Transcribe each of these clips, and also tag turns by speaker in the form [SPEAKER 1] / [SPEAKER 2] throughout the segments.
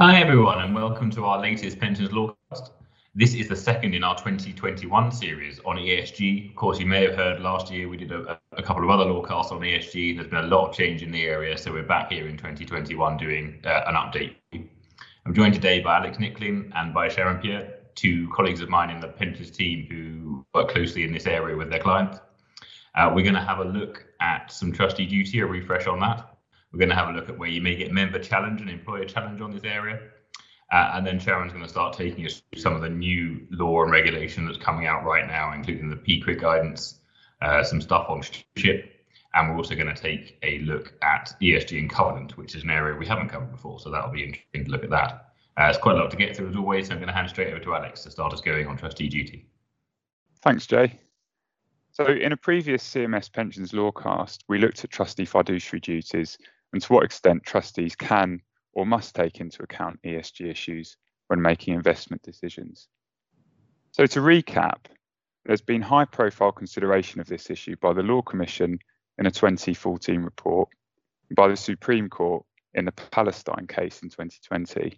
[SPEAKER 1] Hi everyone and welcome to our latest Pensions Lawcast. This is the second in our 2021 series on ESG. Of course, you may have heard last year we did a, a couple of other lawcasts on ESG. There's been a lot of change in the area, so we're back here in 2021 doing uh, an update. I'm joined today by Alex Nicklin and by Sharon Pierre, two colleagues of mine in the pensions team who work closely in this area with their clients. Uh, we're going to have a look at some trustee duty, a refresh on that. We're going to have a look at where you may get member challenge and employer challenge on this area. Uh, and then Sharon's going to start taking us through some of the new law and regulation that's coming out right now, including the PCRIG guidance, uh, some stuff on ship. and we're also going to take a look at ESG and covenant, which is an area we haven't covered before. So that'll be interesting to look at that. Uh, it's quite a lot to get through as always, so I'm going to hand straight over to Alex to start us going on trustee duty.
[SPEAKER 2] Thanks, Jay. So in a previous CMS Pensions Lawcast, we looked at trustee fiduciary duties and to what extent trustees can or must take into account ESG issues when making investment decisions. So to recap, there's been high profile consideration of this issue by the Law Commission in a 2014 report, and by the Supreme Court in the Palestine case in 2020.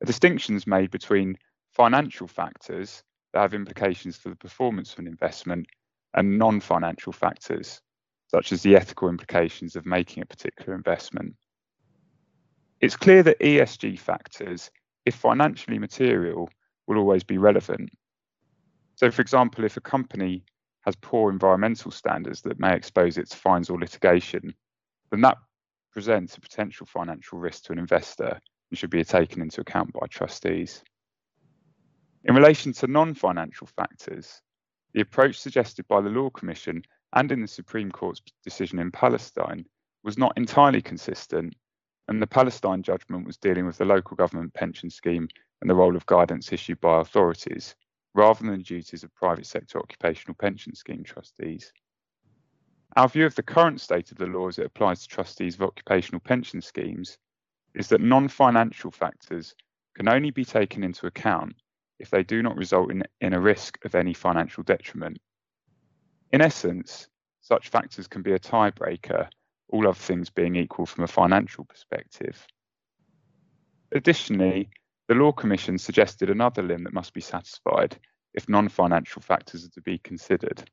[SPEAKER 2] A distinction is made between financial factors that have implications for the performance of an investment and non financial factors, such as the ethical implications of making a particular investment. It's clear that ESG factors, if financially material, will always be relevant. So, for example, if a company has poor environmental standards that may expose it to fines or litigation, then that presents a potential financial risk to an investor and should be taken into account by trustees. In relation to non financial factors, the approach suggested by the Law Commission and in the Supreme Court's decision in Palestine was not entirely consistent, and the Palestine judgment was dealing with the local government pension scheme and the role of guidance issued by authorities, rather than the duties of private sector occupational pension scheme trustees. Our view of the current state of the law as it applies to trustees of occupational pension schemes is that non financial factors can only be taken into account if they do not result in, in a risk of any financial detriment in essence, such factors can be a tiebreaker, all other things being equal from a financial perspective. Additionally, the Law Commission suggested another limb that must be satisfied if non financial factors are to be considered.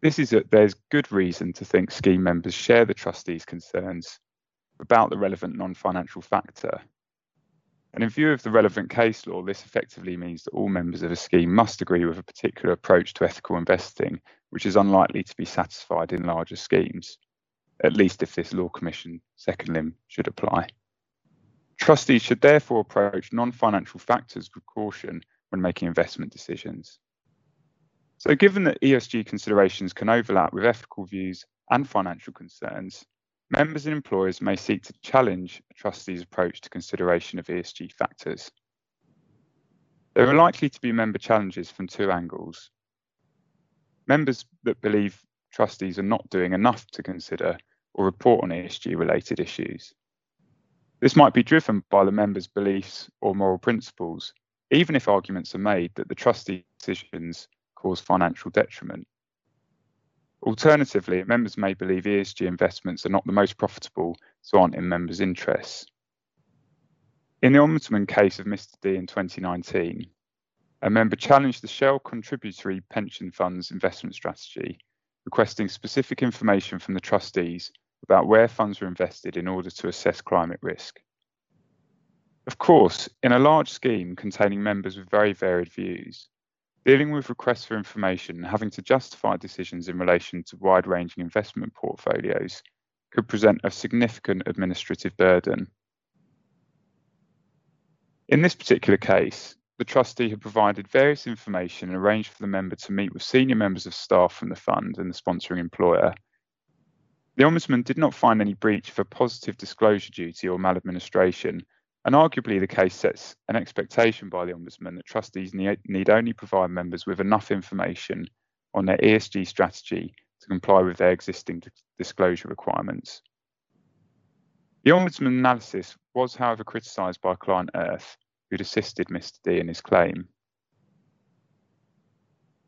[SPEAKER 2] This is that there's good reason to think scheme members share the trustees' concerns about the relevant non financial factor and in view of the relevant case law, this effectively means that all members of a scheme must agree with a particular approach to ethical investing, which is unlikely to be satisfied in larger schemes, at least if this Law Commission second limb should apply. Trustees should therefore approach non financial factors with caution when making investment decisions. So, given that ESG considerations can overlap with ethical views and financial concerns, Members and employers may seek to challenge a trustee's approach to consideration of ESG factors. There are likely to be member challenges from two angles. Members that believe trustees are not doing enough to consider or report on ESG related issues. This might be driven by the member's beliefs or moral principles, even if arguments are made that the trustee decisions cause financial detriment. Alternatively, members may believe ESG investments are not the most profitable, so aren't in members' interests. In the Ombudsman case of Mr. D in 2019, a member challenged the Shell Contributory Pension Fund's investment strategy, requesting specific information from the trustees about where funds were invested in order to assess climate risk. Of course, in a large scheme containing members with very varied views, Dealing with requests for information and having to justify decisions in relation to wide ranging investment portfolios could present a significant administrative burden. In this particular case, the trustee had provided various information and arranged for the member to meet with senior members of staff from the fund and the sponsoring employer. The Ombudsman did not find any breach of a positive disclosure duty or maladministration and arguably, the case sets an expectation by the Ombudsman that trustees need, only provide members with enough information on their ESG strategy to comply with their existing disclosure requirements. The Ombudsman analysis was, however, criticised by Client Earth, who'd assisted Mr. D in his claim.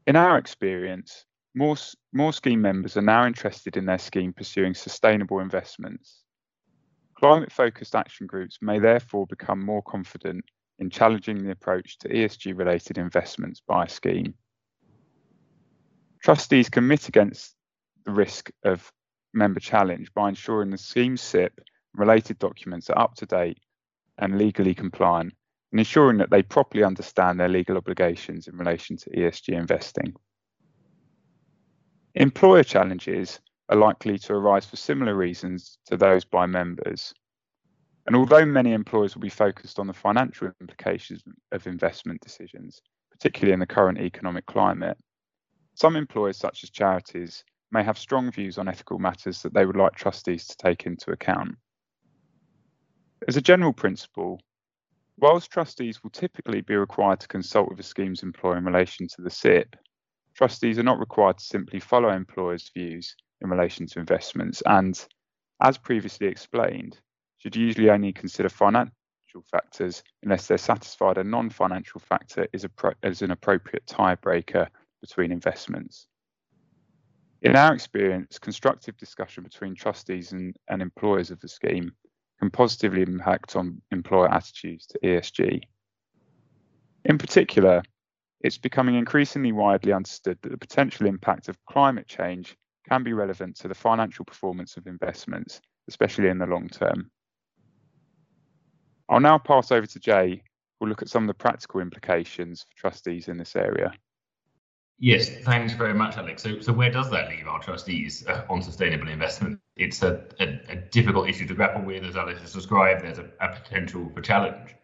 [SPEAKER 2] In our experience, more, more scheme members are now interested in their scheme pursuing sustainable investments Climate focused action groups may therefore become more confident in challenging the approach to ESG related investments by a scheme. Trustees can mitigate the risk of member challenge by ensuring the scheme SIP related documents are up to date and legally compliant and ensuring that they properly understand their legal obligations in relation to ESG investing. Employer challenges are likely to arise for similar reasons to those by members. And although many employers will be focused on the financial implications of investment decisions, particularly in the current economic climate, some employers, such as charities, may have strong views on ethical matters that they would like trustees to take into account. As a general principle, whilst trustees will typically be required to consult with a scheme's employer in relation to the SIP, trustees are not required to simply follow employers' views in relation to investments and, as previously explained, should usually only consider financial factors unless they're satisfied a non-financial factor is, is an appropriate tiebreaker between investments. In our experience, constructive discussion between trustees and, and employers of the scheme can positively impact on employer attitudes to ESG. In particular, it's becoming increasingly widely understood that the potential impact of climate change can be relevant to the financial performance of investments, especially in the long term. I'll now pass over to Jay, who'll look at some of the practical implications for trustees in this area.
[SPEAKER 1] Yes, thanks very much, Alex. So, so where does that leave our trustees uh, on sustainable investment? It's a, a, a, difficult issue to grapple with, as Alex has described. There's a, a potential for challenge.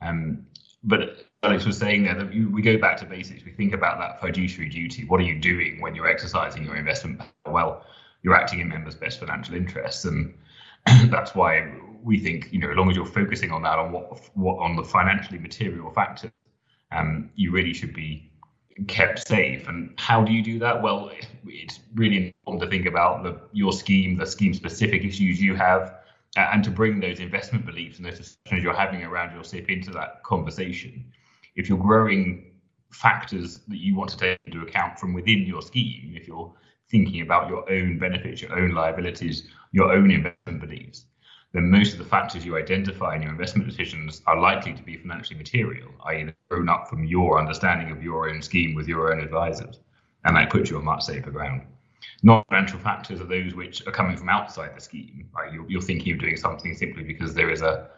[SPEAKER 1] Um, but Alex was saying there that you, we go back to basics. We think about that fiduciary duty. What are you doing when you're exercising your investment? Well, you're acting in members' best financial interests, and that's why we think you know, as long as you're focusing on that, on what what on the financially material factors, um, you really should be kept safe. And how do you do that? Well, it's really important to think about the, your scheme, the scheme specific issues you have, and to bring those investment beliefs and those discussions you're having around your SIP into that conversation. If you're growing factors that you want to take into account from within your scheme, if you're thinking about your own benefits, your own liabilities, your own investment beliefs, then most of the factors you identify in your investment decisions are likely to be financially material, i.e., grown up from your understanding of your own scheme with your own advisors. And that puts you on much safer ground. Non-financial factors are those which are coming from outside the scheme. Right? You're, you're thinking of doing something simply because there is a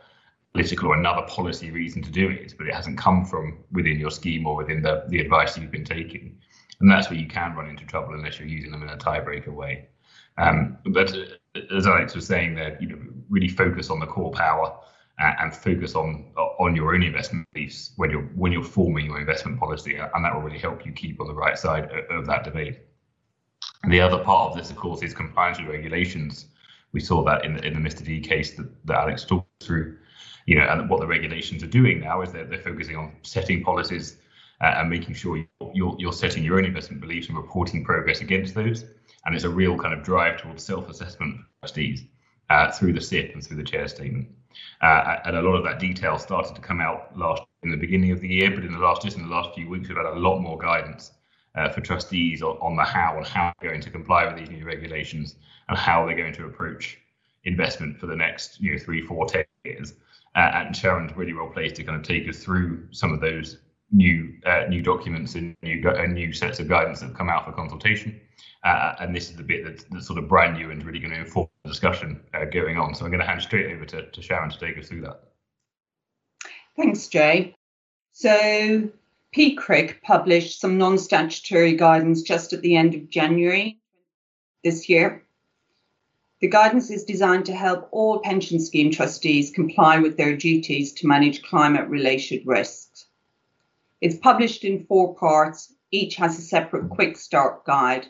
[SPEAKER 1] political or another policy reason to do it, but it hasn't come from within your scheme or within the, the advice you've been taking. And that's where you can run into trouble unless you're using them in a tiebreaker way. Um, but uh, as Alex was saying there, you know, really focus on the core power uh, and focus on on your own investment beliefs when you're when you're forming your investment policy, and that will really help you keep on the right side of, that debate. And the other part of this, of course, is compliance with regulations. We saw that in the, in the Mr. D case that, that Alex talked through. You know, and what the regulations are doing now is they're, they're focusing on setting policies uh, and making sure you're, you're setting your own investment beliefs and reporting progress against those and it's a real kind of drive towards self-assessment for trustees uh, through the SIP and through the chair statement. Uh, and a lot of that detail started to come out last in the beginning of the year, but in the last just in the last few weeks, we've had a lot more guidance uh, for trustees on, on, the how and how they're going to comply with these new regulations and how they're going to approach investment for the next you know three, four, ten years. Uh, and Sharon's really well placed to kind of take us through some of those new uh, new documents and new uh, new sets of guidance that have come out for consultation. Uh, and this is the bit that's, that's, sort of brand new and really going to inform the discussion uh, going on. So I'm going to hand straight over to, to Sharon to take us through that.
[SPEAKER 3] Thanks, Jay. So PCRIG published some non-statutory guidance just at the end of January this year. The guidance is designed to help all pension scheme trustees comply with their duties to manage climate related risks. It's published in four parts, each has a separate quick start guide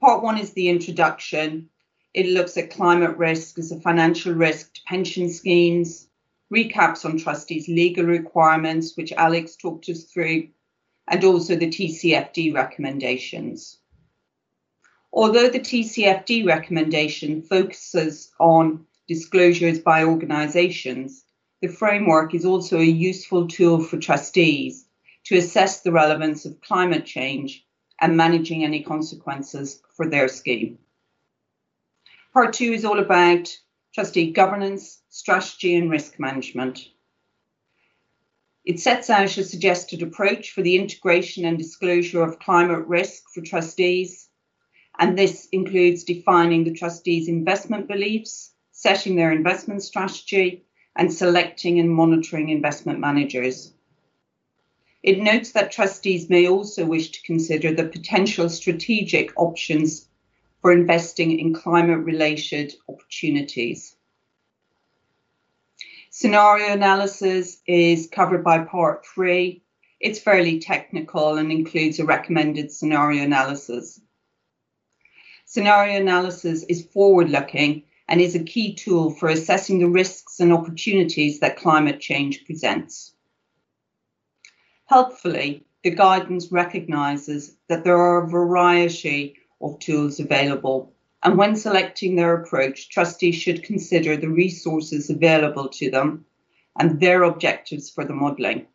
[SPEAKER 3] Part one is the introduction. It looks at climate risk as a financial risk to pension schemes, recaps on trustees' legal requirements, which Alex talked us through, and also the TCFD recommendations. Although the TCFD recommendation focuses on disclosures by organisations, the framework is also a useful tool for trustees to assess the relevance of climate change and managing any consequences for their scheme. Part two is all about trustee governance, strategy, and risk management. It sets out a suggested approach for the integration and disclosure of climate risk for trustees, and this includes defining the trustees' investment beliefs, setting their investment strategy, and selecting and monitoring investment managers. It notes that trustees may also wish to consider the potential strategic options for investing in climate related opportunities. Scenario analysis is covered by part three. It's fairly technical and includes a recommended scenario analysis. Scenario analysis is forward looking and is a key tool for assessing the risks and opportunities that climate change presents. Helpfully, the guidance recognises that there are a variety of tools available and when selecting their approach, trustees should consider the resources available to them and their objectives for the modelling.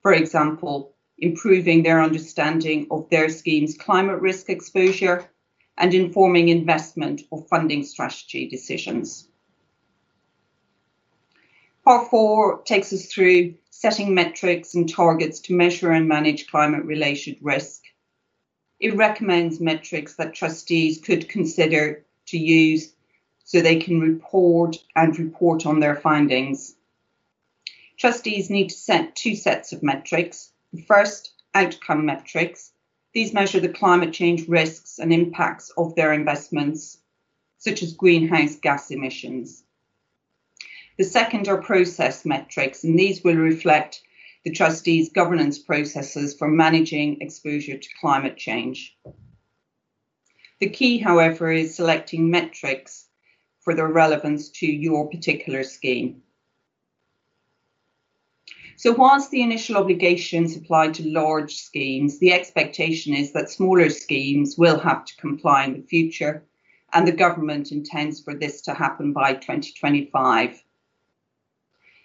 [SPEAKER 3] For example, improving their understanding of their scheme's climate risk exposure and informing investment or funding strategy decisions. Part four takes us through setting metrics and targets to measure and manage climate related risk it recommends metrics that trustees could consider to use so they can report and report on their findings. Trustees need to set two sets of metrics. The first, outcome metrics. These measure the climate change risks and impacts of their investments, such as greenhouse gas emissions. The second are process metrics, and these will reflect the trustees' governance processes for managing exposure to climate change. The key, however, is selecting metrics for their relevance to your particular scheme. So whilst the initial obligations apply to large schemes, the expectation is that smaller schemes will have to comply in the future, and the government intends for this to happen by 2025.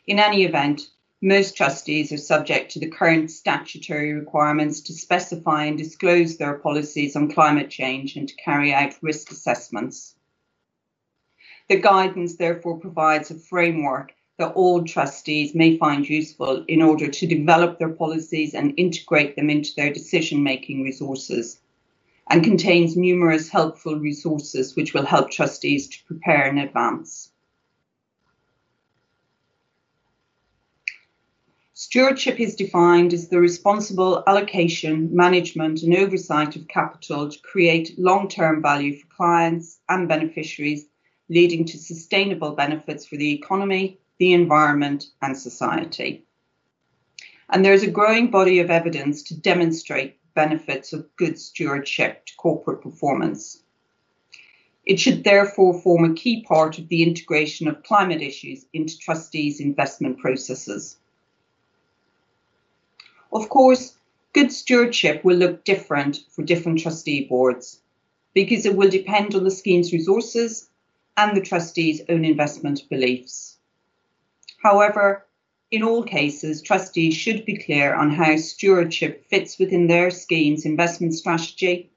[SPEAKER 3] In any event, most trustees are subject to the current statutory requirements to specify and disclose their policies on climate change and to carry out risk assessments. The guidance therefore provides a framework that all trustees may find useful in order to develop their policies and integrate them into their decision making resources and contains numerous helpful resources which will help trustees to prepare in advance. Stewardship is defined as the responsible allocation, management, and oversight of capital to create long term value for clients and beneficiaries, leading to sustainable benefits for the economy, the environment, and society. And there is a growing body of evidence to demonstrate benefits of good stewardship to corporate performance. It should therefore form a key part of the integration of climate issues into trustees' investment processes. Of course, good stewardship will look different for different trustee boards because it will depend on the scheme's resources and the trustee's own investment beliefs. However, in all cases, trustees should be clear on how stewardship fits within their scheme's investment strategy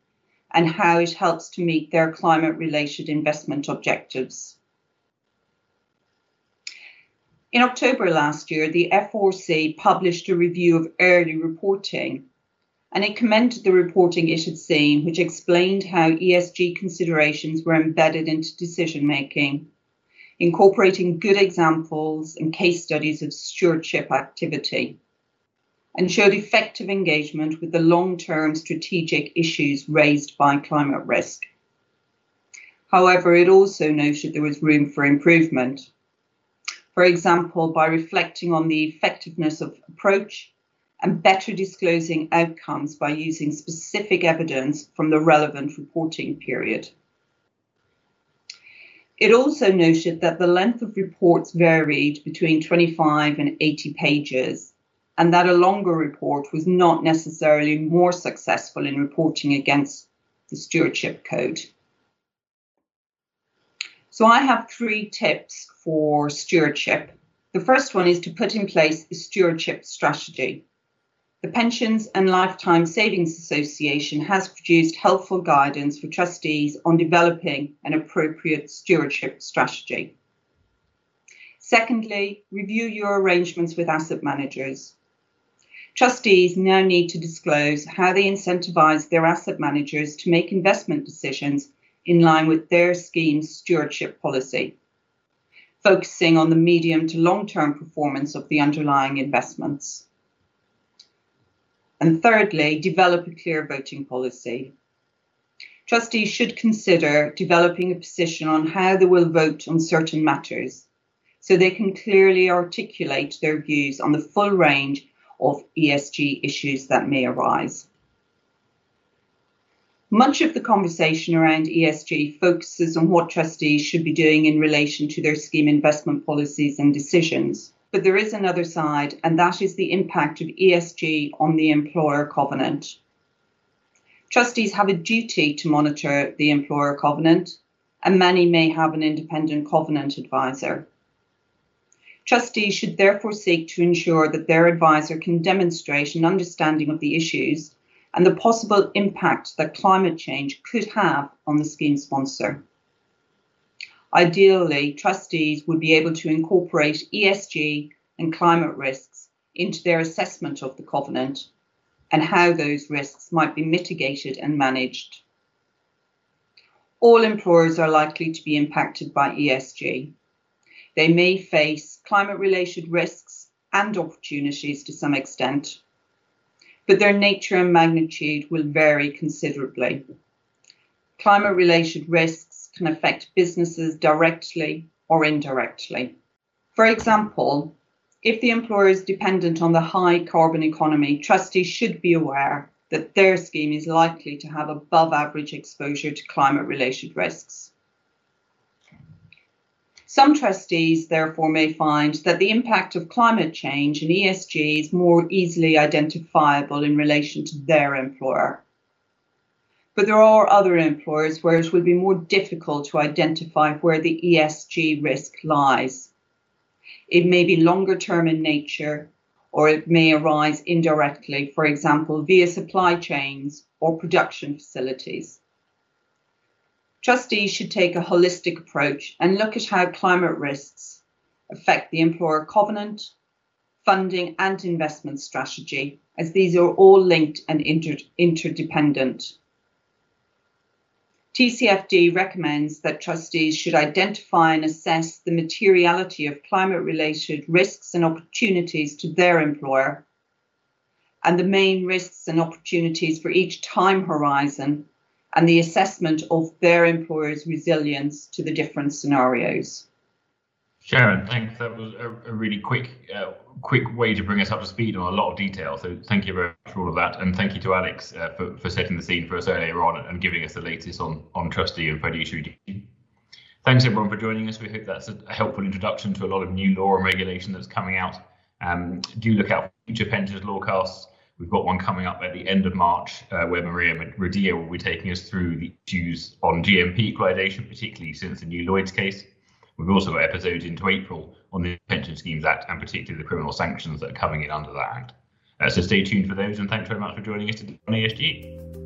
[SPEAKER 3] and how it helps to meet their climate related investment objectives. In October last year, the FRC published a review of early reporting, and it commended the reporting it had seen, which explained how ESG considerations were embedded into decision making, incorporating good examples and case studies of stewardship activity, and showed effective engagement with the long term strategic issues raised by climate risk. However, it also noted there was room for improvement for example, by reflecting on the effectiveness of approach and better disclosing outcomes by using specific evidence from the relevant reporting period. It also noted that the length of reports varied between 25 and 80 pages, and that a longer report was not necessarily more successful in reporting against the stewardship code. So I have three tips for stewardship. The first one is to put in place a stewardship strategy. The Pensions and Lifetime Savings Association has produced helpful guidance for trustees on developing an appropriate stewardship strategy. Secondly, review your arrangements with asset managers. Trustees now need to disclose how they incentivise their asset managers to make investment decisions in line with their scheme's stewardship policy, focusing on the medium to long term performance of the underlying investments. And thirdly, develop a clear voting policy. Trustees should consider developing a position on how they will vote on certain matters so they can clearly articulate their views on the full range of ESG issues that may arise. Much of the conversation around ESG focuses on what trustees should be doing in relation to their scheme investment policies and decisions. But there is another side, and that is the impact of ESG on the employer covenant. Trustees have a duty to monitor the employer covenant, and many may have an independent covenant advisor. Trustees should therefore seek to ensure that their advisor can demonstrate an understanding of the issues and the possible impact that climate change could have on the scheme sponsor. Ideally, trustees would be able to incorporate ESG and climate risks into their assessment of the covenant and how those risks might be mitigated and managed. All employers are likely to be impacted by ESG. They may face climate related risks and opportunities to some extent, but their nature and magnitude will vary considerably. Climate related risks can affect businesses directly or indirectly. For example, if the employer is dependent on the high carbon economy, trustees should be aware that their scheme is likely to have above average exposure to climate related risks. Some trustees, therefore, may find that the impact of climate change and ESG is more easily identifiable in relation to their employer. But there are other employers where it will be more difficult to identify where the ESG risk lies. It may be longer term in nature, or it may arise indirectly, for example, via supply chains or production facilities. Trustees should take a holistic approach and look at how climate risks affect the employer covenant, funding, and investment strategy, as these are all linked and inter- interdependent. TCFD recommends that trustees should identify and assess the materiality of climate related risks and opportunities to their employer and the main risks and opportunities for each time horizon and the assessment of their employer's resilience to the different scenarios.
[SPEAKER 1] Sharon, thanks. That was a, a really quick, uh, quick way to bring us up to speed on a lot of detail. So thank you very much for all of that, and thank you to Alex uh, for, for setting the scene for us earlier on and giving us the latest on on trustee and fiduciary duty. Thanks everyone for joining us. We hope that's a, helpful introduction to a lot of new law and regulation that's coming out. Um, do look out for future pensions lawcasts. We've got one coming up at the end of March uh, where Maria Radia will be taking us through the issues on GMP equalisation, particularly since the new Lloyds case. We've also got episodes into April on the Pension Schemes Act and particularly the criminal sanctions that are coming in under that act. Uh, so stay tuned for those and thanks very much for joining us today on ESG.